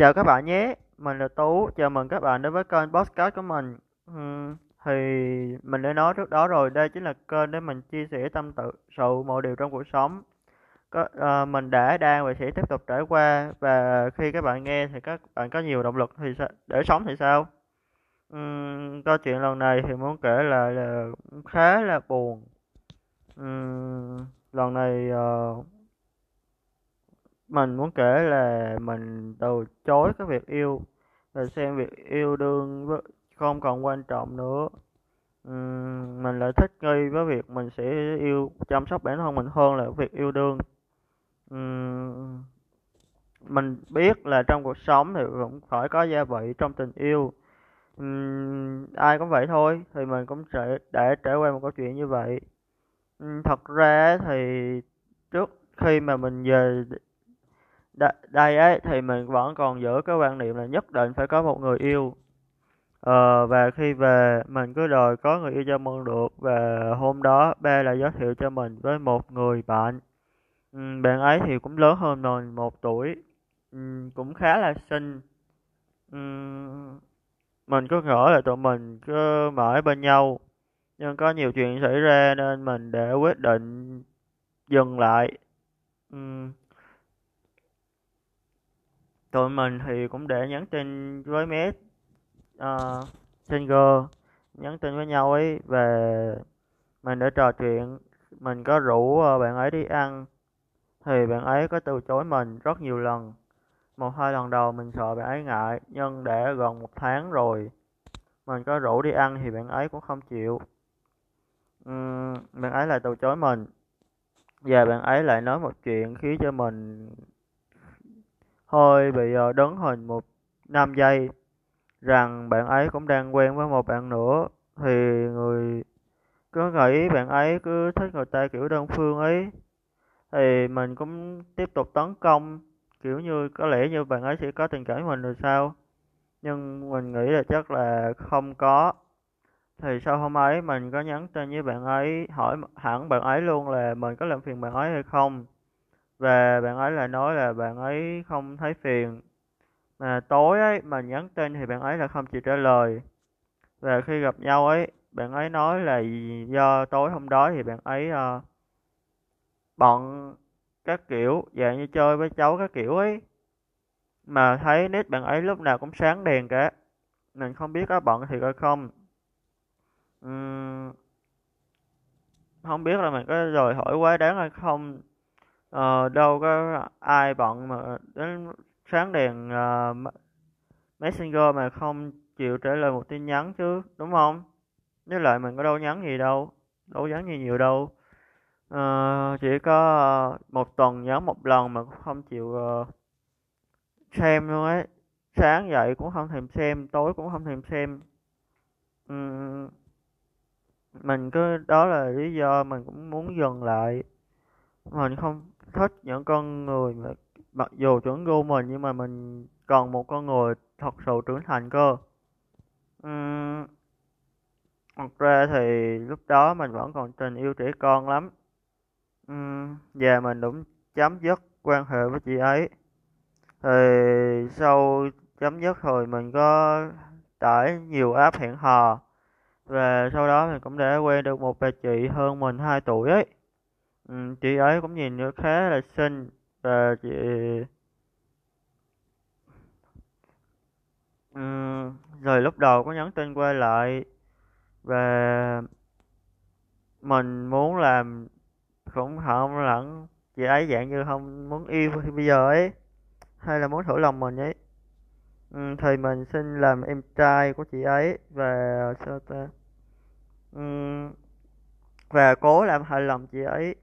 Chào các bạn nhé, mình là Tú, chào mừng các bạn đến với kênh podcast của mình. Ừm, thì mình đã nói trước đó rồi, đây chính là kênh để mình chia sẻ tâm tự sự mọi điều trong cuộc sống. Có, ờ, mình đã đang và sẽ tiếp tục trải qua và khi các bạn nghe thì các bạn có nhiều động lực thì sa- để sống thì sao? uhm, câu chuyện lần này thì muốn kể lại là khá là buồn. uhm, lần này uh, mình muốn kể là mình từ chối cái việc yêu rồi xem việc yêu đương không còn quan trọng nữa. Ừm, mình lại thích nghi với việc mình sẽ yêu chăm sóc bản thân mình hơn là việc yêu đương. Ừm, mình biết là trong cuộc sống thì cũng phải có gia vị trong tình yêu. Ừm, ai cũng vậy thôi thì mình cũng sẽ để trải qua một câu chuyện như vậy. Ừm, thật ra thì trước khi mà mình về đây ấy thì mình vẫn còn giữ cái quan niệm là nhất định phải có một người yêu. Ờ, và khi về mình cứ đòi có người yêu cho mừng được và hôm đó ba lại giới thiệu cho mình với một người bạn. Ừ, bạn ấy thì cũng lớn hơn mình một tuổi. Ừ, cũng khá là xinh. Ừ, mình cứ ngỡ là tụi mình cứ mãi bên nhau. Nhưng có nhiều chuyện xảy ra nên mình đã quyết định dừng lại. Ừ tụi mình thì cũng để nhắn tin với mé uh, ờ, Singer nhắn tin với nhau ấy về mình đã trò chuyện mình có rủ ờ, bạn ấy đi ăn. Thì bạn ấy có từ chối mình rất nhiều lần. Một hai lần đầu mình sợ bạn ấy ngại nhưng để gần một tháng rồi mình có rủ đi ăn thì bạn ấy cũng không chịu. Uhm, bạn ấy lại từ chối mình. Và bạn ấy lại nói một chuyện khiến cho mình hơi bị ờ, đứng hình một năm giây. Rằng bạn ấy cũng đang quen với một bạn nữa. Thì người cứ nghĩ bạn ấy cứ thích người ta kiểu đơn phương ấy. Thì mình cũng tiếp tục tấn công. Kiểu như có lẽ như bạn ấy sẽ có tình cảm với mình rồi sao? Nhưng mình nghĩ là chắc là không có. Thì sau hôm ấy mình có nhắn tin với bạn ấy hỏi hẳn bạn ấy luôn là mình có làm phiền bạn ấy hay không? Và bạn ấy lại nói là bạn ấy không thấy phiền. Mà tối ấy mà nhắn tin thì bạn ấy là không chịu trả lời. Và khi gặp nhau ấy bạn ấy nói là do tối hôm đó thì bạn ấy uh, bận các kiểu dạng như chơi với cháu các kiểu ấy. Mà thấy nét bạn ấy lúc nào cũng sáng đèn cả mình không biết có bận thì có không. Uhm, không biết là mình có rồi hỏi quá đáng hay không. Ờ, đâu có ai bận mà đến sáng đèn uh, Messenger mà không chịu trả lời một tin nhắn chứ đúng không? Với lại mình có đâu nhắn gì đâu đâu nhắn gì nhiều đâu. Ờ, chỉ có ờ, một tuần nhắn một lần mà cũng không chịu uh, xem luôn ấy. Sáng dậy cũng không thèm xem tối cũng không thèm xem. Ừm, mình cứ đó là lý do mình cũng muốn dừng lại. Mình không thích những con người mà mặc dù chuẩn gu mình nhưng mà mình còn một con người thật sự trưởng thành cơ. Uhm, thật ra thì lúc đó mình vẫn còn tình yêu trẻ con lắm. Uhm, và mình cũng chấm dứt quan hệ với chị ấy. Thì sau chấm dứt rồi mình có tải nhiều app hẹn hò. Và sau đó mình cũng đã quen được một bà chị hơn mình 2 tuổi ấy ừ, chị ấy cũng nhìn nữa khá là xinh và chị ừ, rồi lúc đầu có nhắn tin qua lại và mình muốn làm cũng không lẫn chị ấy dạng như không muốn yêu bây giờ ấy hay là muốn thử lòng mình ấy. Ừ, thì mình xin làm em trai của chị ấy và sao ta? Ừ, và cố làm hài lòng chị ấy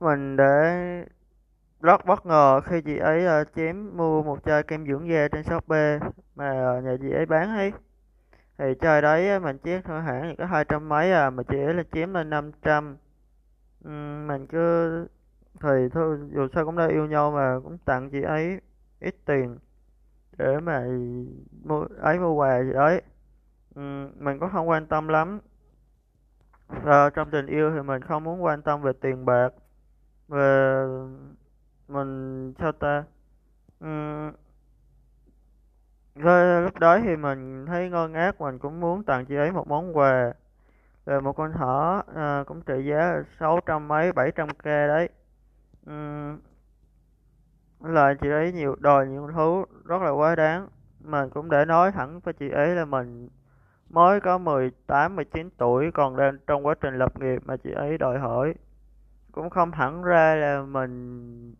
mình để rất bất ngờ khi chị ấy ờ, chém mua một chai kem dưỡng da trên Shopee mà ờ, nhà chị ấy bán ấy. Thì chai đấy á, mình chiết thôi hãng thì có hai trăm mấy à mà chị ấy là chém lên năm trăm. Ừm, mình cứ thì thôi dù sao cũng đã yêu nhau mà cũng tặng chị ấy ít tiền để mà mua ấy mua quà gì đấy. Ừm, mình cũng không quan tâm lắm à, trong tình yêu thì mình không muốn quan tâm về tiền bạc về mình sao ta Ừm, lúc đó thì mình thấy ngơ ngác, mình cũng muốn tặng chị ấy một món quà về một con thỏ à, cũng trị giá sáu trăm mấy bảy trăm k đấy. Ừm, là chị ấy nhiều đòi nhiều thứ rất là quá đáng. Mình cũng để nói thẳng với chị ấy là mình mới có mười tám mười chín tuổi còn đang trong quá trình lập nghiệp mà chị ấy đòi hỏi. Cũng không hẳn ra là mình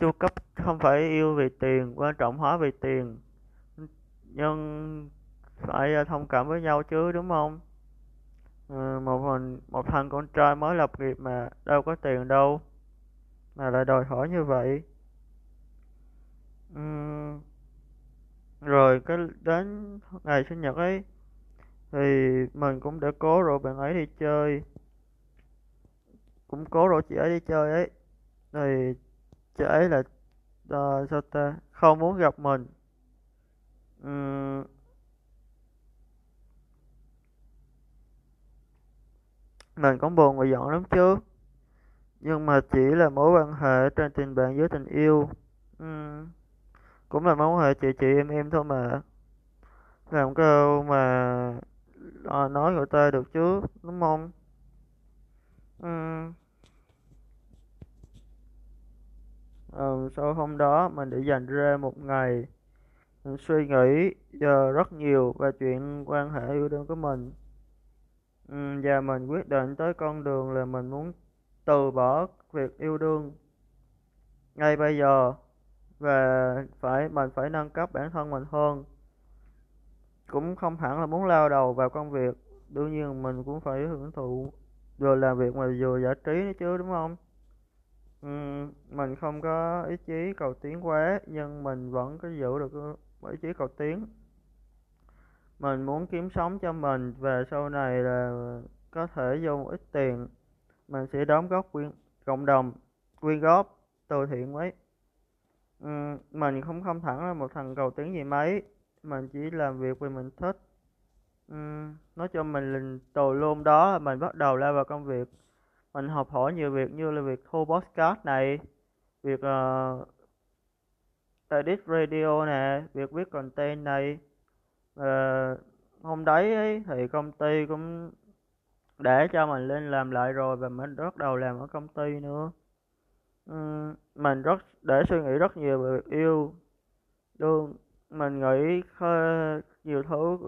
chu cấp không phải yêu vì tiền, quan trọng hóa vì tiền. Nhưng phải ờ, thông cảm với nhau chứ đúng không? Ừ, một mình một thằng con trai mới lập nghiệp mà đâu có tiền đâu mà lại đòi hỏi như vậy. Ừm, rồi cái đến ngày sinh nhật ấy thì mình cũng đã cố rủ bạn ấy đi chơi cũng cố rủ chị ấy đi chơi ấy thì chị ấy là uh, sao ta không muốn gặp mình uhm. mình cũng buồn và giận lắm chứ nhưng mà chỉ là mối quan hệ trên tình bạn với tình yêu uhm. cũng là mối quan hệ chị chị em em thôi mà làm câu mà à, nói người ta được chứ đúng không? Ừm, sau hôm đó mình đã dành ra một ngày mình suy nghĩ giờ rất nhiều về chuyện quan hệ yêu đương của mình. Ừ, và mình quyết định tới con đường là mình muốn từ bỏ việc yêu đương. Ngay bây giờ và phải mình phải nâng cấp bản thân mình hơn cũng không hẳn là muốn lao đầu vào công việc. Đương nhiên mình cũng phải hưởng thụ vừa làm việc mà vừa giải trí nữa chứ đúng không? Ừm, mình không có ý chí cầu tiến quá nhưng mình vẫn có giữ được ý chí cầu tiến. Mình muốn kiếm sống cho mình và sau này là có thể vô một ít tiền. Mình sẽ đóng góp quyên cộng đồng quyên góp từ thiện mấy. Ừm, mình không không hẳn là một thằng cầu tiến gì mấy mình chỉ làm việc vì mình thích. Uhm, nói cho mình lình tù luôn đó mình bắt đầu lao vào công việc. Mình học hỏi nhiều việc như là việc thu podcast này việc uh, edit radio nè việc viết content này. Uh, hôm đấy ấy, thì công ty cũng để cho mình lên làm lại rồi và mình bắt đầu làm ở công ty nữa. Uhm, mình rất để suy nghĩ rất nhiều về việc yêu đương mình nghĩ khá- nhiều thứ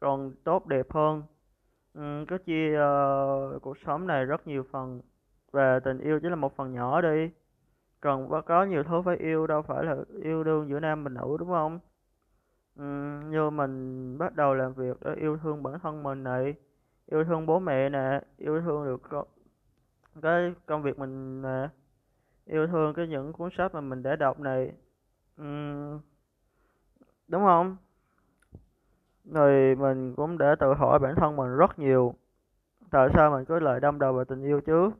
còn tốt đẹp hơn. Ừ, có chia uh, cuộc sống này rất nhiều phần và tình yêu chỉ là một phần nhỏ đi. Còn có có nhiều thứ phải yêu đâu phải là yêu đương giữa nam và nữ đúng không? Ừ, như mình bắt đầu làm việc để yêu thương bản thân mình này yêu thương bố mẹ nè yêu thương được co- cái công việc mình nè yêu thương cái những cuốn sách mà mình đã đọc này. Ừ, đúng không? Rồi mình cũng để tự hỏi bản thân mình rất nhiều. Tại sao mình cứ lại đâm đầu vào tình yêu chứ?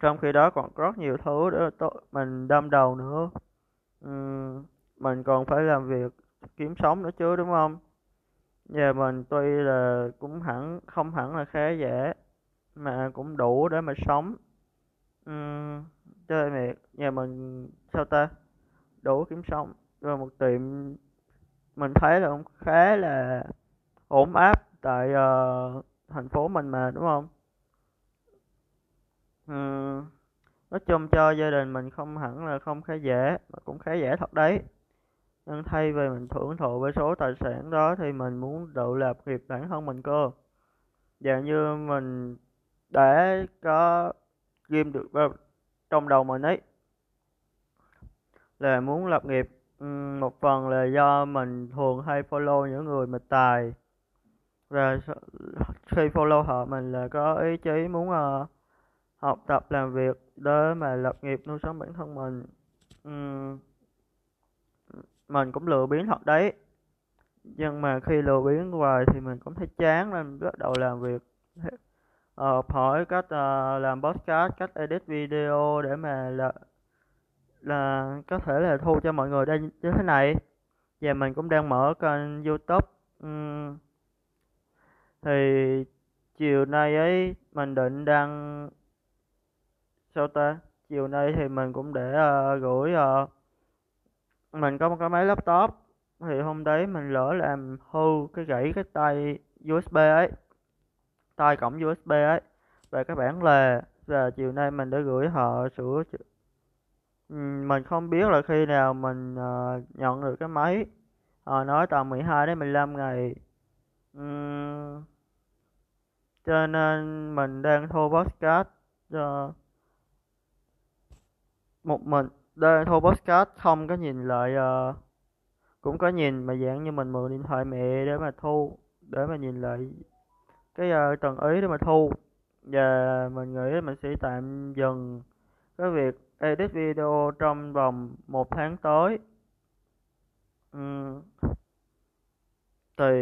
Trong khi đó còn rất nhiều thứ để mình đâm đầu nữa. Mình còn phải làm việc kiếm sống nữa chứ đúng không? Nhà mình tuy là cũng hẳn không hẳn là khá giả mà cũng đủ để mà sống. Ừm, chơi mẹ nhà mình sao ta? Đủ kiếm sống rồi một tiệm mình thấy là cũng khá là ổn áp tại uh, thành phố mình mà đúng không ừ. nói chung cho gia đình mình không hẳn là không khá dễ mà cũng khá dễ thật đấy nhưng thay vì mình hưởng thụ với số tài sản đó thì mình muốn tự lập nghiệp bản thân mình cơ dạng như mình đã có ghim được vào trong đầu mình ấy là muốn lập nghiệp một phần là do mình thường hay follow những người mà tài. Và khi follow họ mình là có ý chí muốn uh, học tập làm việc để mà lập nghiệp nuôi sống bản thân mình. Ừm, mình cũng lười biến thật đấy. Nhưng mà khi lười biến hoài thì mình cũng thấy chán nên bắt đầu làm việc. Ờ, học hỏi cách uh, làm podcast cách edit video để mà là, là có thể là thu cho mọi người đây như thế này. Và mình cũng đang mở kênh YouTube. Uhm, thì chiều nay ấy mình định đăng sao ta? Chiều nay thì mình cũng để uh, gửi uh, mình có một cái máy laptop. Thì hôm đấy mình lỡ làm hư cái gãy cái tay USB ấy tay cổng USB ấy. Về cái bản lề và chiều nay mình đã gửi họ sửa mình không biết là khi nào mình uh, nhận được cái máy họ nói tầm 12 đến 15 ngày. Uhm, cho nên mình đang thu podcast cho ờ, một mình. Đang thu podcast không có nhìn lại uh, cũng có nhìn mà dạng như mình mượn điện thoại mẹ để mà thu để mà nhìn lại cái uh, tầng ý để mà thu. Và mình nghĩ mình sẽ tạm dừng cái việc edit video trong vòng một tháng tới. Uhm, thì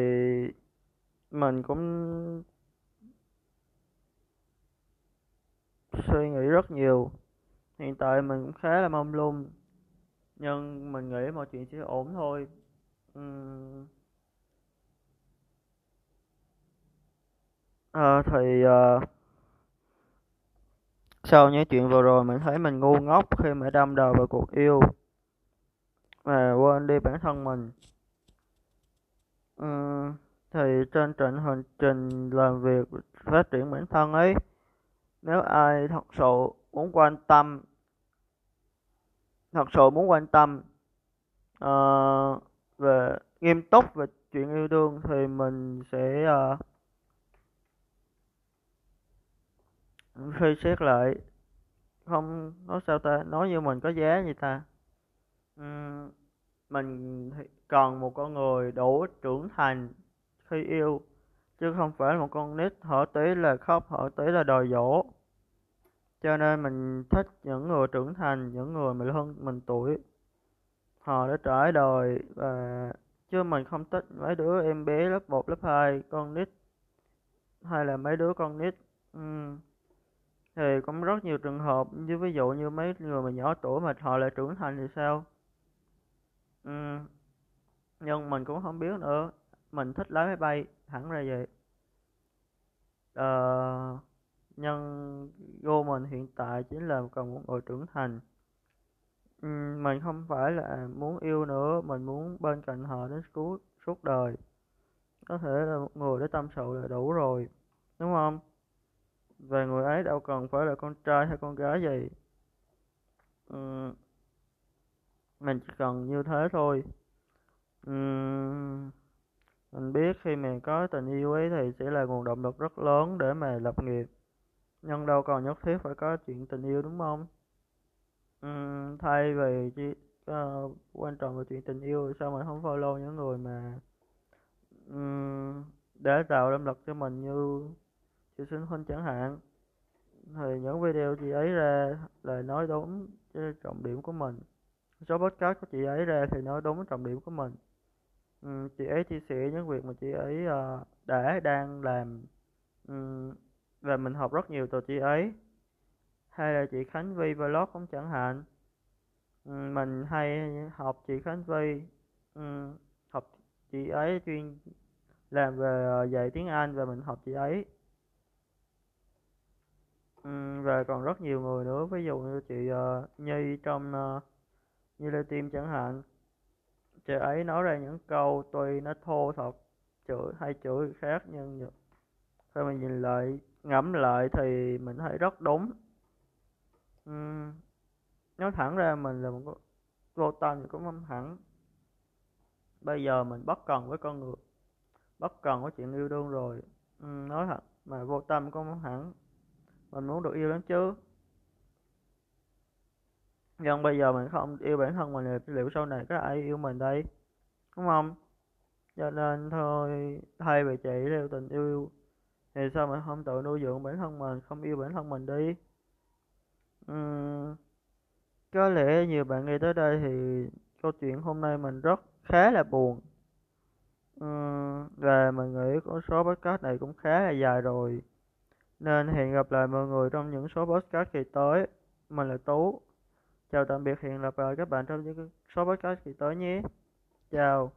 mình cũng suy nghĩ rất nhiều. Hiện tại mình cũng khá là mông lung nhưng mình nghĩ mọi chuyện sẽ ổn thôi. Uhm. à, thì uh, sau những chuyện vừa rồi mình thấy mình ngu ngốc khi mà đâm đầu vào cuộc yêu mà quên đi bản thân mình. Ừ, thì trên trận hành trình làm việc phát triển bản thân ấy nếu ai thật sự muốn quan tâm thật sự muốn quan tâm uh, về nghiêm túc về chuyện yêu đương thì mình sẽ uh, suy xét lại. Không nói sao ta? Nói như mình có giá gì ta? Uhm, mình cần một con người đủ trưởng thành khi yêu chứ không phải một con nít hở tí là khóc hở tí là đòi dỗ. Cho nên mình thích những người trưởng thành những người mà hơn mình tuổi. Họ đã trải đời và chứ mình không thích mấy đứa em bé lớp 1, lớp 2 con nít hay là mấy đứa con nít. Uhm thì cũng rất nhiều trường hợp như ví dụ như mấy người mà nhỏ tuổi mà họ lại trưởng thành thì sao? Ừ. nhưng mình cũng không biết nữa. Mình thích lái máy bay hẳn ra vậy. Ờ, nhưng vô mình hiện tại chính là cần một người trưởng thành. Ừ, mình không phải là muốn yêu nữa mình muốn bên cạnh họ đến suốt suốt đời. Có thể là một người để tâm sự là đủ rồi đúng không? Và người ấy đâu cần phải là con trai hay con gái gì ừ, mình chỉ cần như thế thôi. Ừ, mình biết khi mình có tình yêu ấy thì sẽ là nguồn động lực rất lớn để mà lập nghiệp. Nhưng đâu còn nhất thiết phải có chuyện tình yêu đúng không? Ừ, thay vì chỉ uh, ờ, quan trọng về chuyện tình yêu sao mình không follow những người mà um, để tạo động lực cho mình như chị Sinh Huynh chẳng hạn. Thì những video chị ấy ra là nói đúng trọng điểm của mình. Số podcast của chị ấy ra thì nói đúng trọng điểm của mình. Ừ, chị ấy chia sẻ những việc mà chị ấy uh, đã đang làm. Um, và mình học rất nhiều từ chị ấy. Hay là chị Khánh Vi vlog cũng chẳng hạn. Um, mình hay học chị Khánh Vi um, ừ, học chị ấy chuyên làm về uh, dạy tiếng Anh và mình học chị ấy. Ừ, và còn rất nhiều người nữa ví dụ như chị uh, Nhi trong ờ, uh, như Lê Tim chẳng hạn. Chị ấy nói ra những câu tuy nó thô thật chửi hay chửi người khác nhưng khi mà nhìn lại ngẫm lại thì mình thấy rất đúng. Uhm, nói thẳng ra mình là một vô tâm thì cũng không hẳn. Bây giờ mình bất cần với con người bất cần với chuyện yêu đương rồi. Uhm, nói thật mà vô tâm cũng không hẳn mình muốn được yêu lắm chứ. Nhưng bây giờ mình không yêu bản thân mình thì liệu sau này có ai yêu mình đây? Đúng không? Cho nên thôi thay vì chạy theo tình yêu thì sao mình không tự nuôi dưỡng bản thân mình không yêu bản thân mình đi? Uhm, có lẽ nhiều bạn nghe tới đây thì câu chuyện hôm nay mình rất khá là buồn. Uhm, và mình nghĩ con số podcast này cũng khá là dài rồi nên hẹn gặp lại mọi người trong những số podcast kỳ tới. Mình là Tú. Chào tạm biệt, hẹn gặp lại các bạn trong những số podcast kỳ tới nhé. Chào.